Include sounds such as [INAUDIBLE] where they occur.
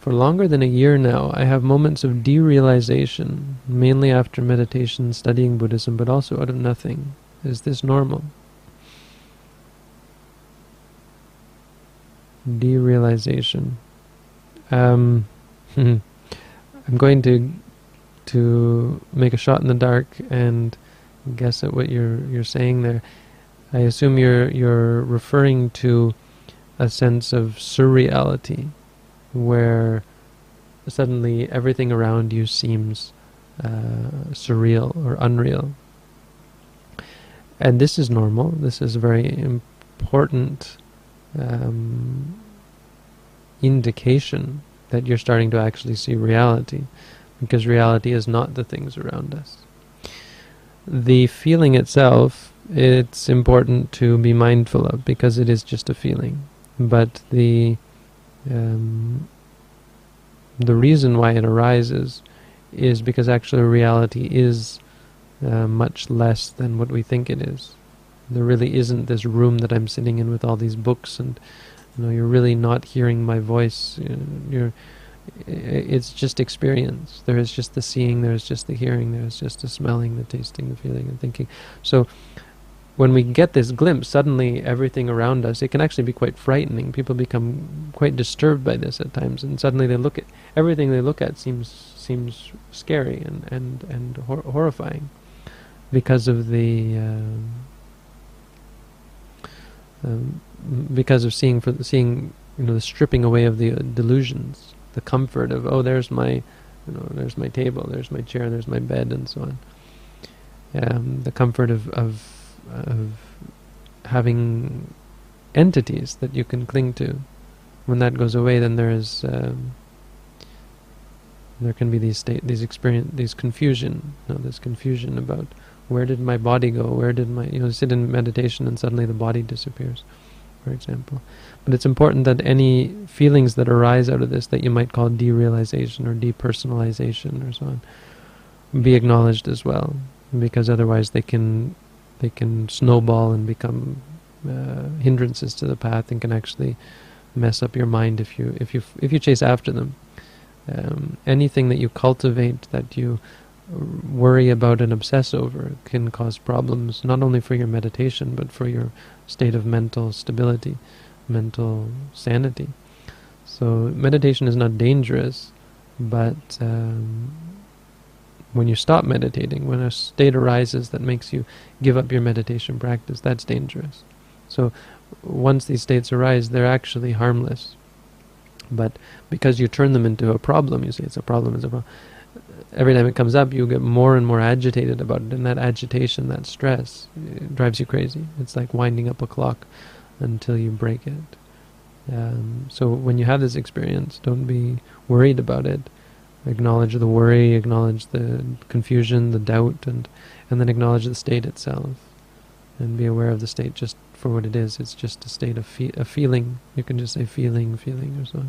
For longer than a year now, I have moments of derealization, mainly after meditation, studying Buddhism, but also out of nothing. Is this normal? Derealization. Um, [LAUGHS] I'm going to to make a shot in the dark and guess at what you're you're saying there. I assume you're you're referring to a sense of surreality, where suddenly everything around you seems uh, surreal or unreal. And this is normal. This is a very important um, indication that you're starting to actually see reality, because reality is not the things around us. The feeling itself, it's important to be mindful of, because it is just a feeling. But the um, the reason why it arises is because actually reality is uh, much less than what we think it is. There really isn't this room that I'm sitting in with all these books, and you know, you're really not hearing my voice. You're, it's just experience. There is just the seeing. There is just the hearing. There is just the smelling, the tasting, the feeling, and thinking. So when we get this glimpse, suddenly everything around us, it can actually be quite frightening. People become quite disturbed by this at times, and suddenly they look at everything they look at seems seems scary and and and hor horrifying because of the um, um, because of seeing for seeing you know the stripping away of the delusions, the comfort of oh there's my you know there's my table, there's my chair, there's my bed, and so on. Um, the comfort of of of having entities that you can cling to. When that goes away, then there is um, there can be these state, these experience, these confusion. You know, this confusion about where did my body go? Where did my you know sit in meditation and suddenly the body disappears, for example. But it's important that any feelings that arise out of this that you might call derealization or depersonalization or so on be acknowledged as well, because otherwise they can they can snowball and become uh, hindrances to the path and can actually mess up your mind if you if you if you chase after them. Um, anything that you cultivate that you worry about and obsess over can cause problems not only for your meditation but for your state of mental stability, mental sanity. So meditation is not dangerous, but um, when you stop meditating, when a state arises that makes you give up your meditation practice, that's dangerous. So once these states arise, they're actually harmless. But because you turn them into a problem, you say it's a problem, it's a problem. Every time it comes up, you get more and more agitated about it, and that agitation, that stress, drives you crazy. It's like winding up a clock until you break it. Um, so when you have this experience, don't be worried about it acknowledge the worry, acknowledge the confusion, the doubt, and and then acknowledge the state itself, and be aware of the state just for what it is. It's just a state of fe- a feeling. You can just say feeling, feeling, or so.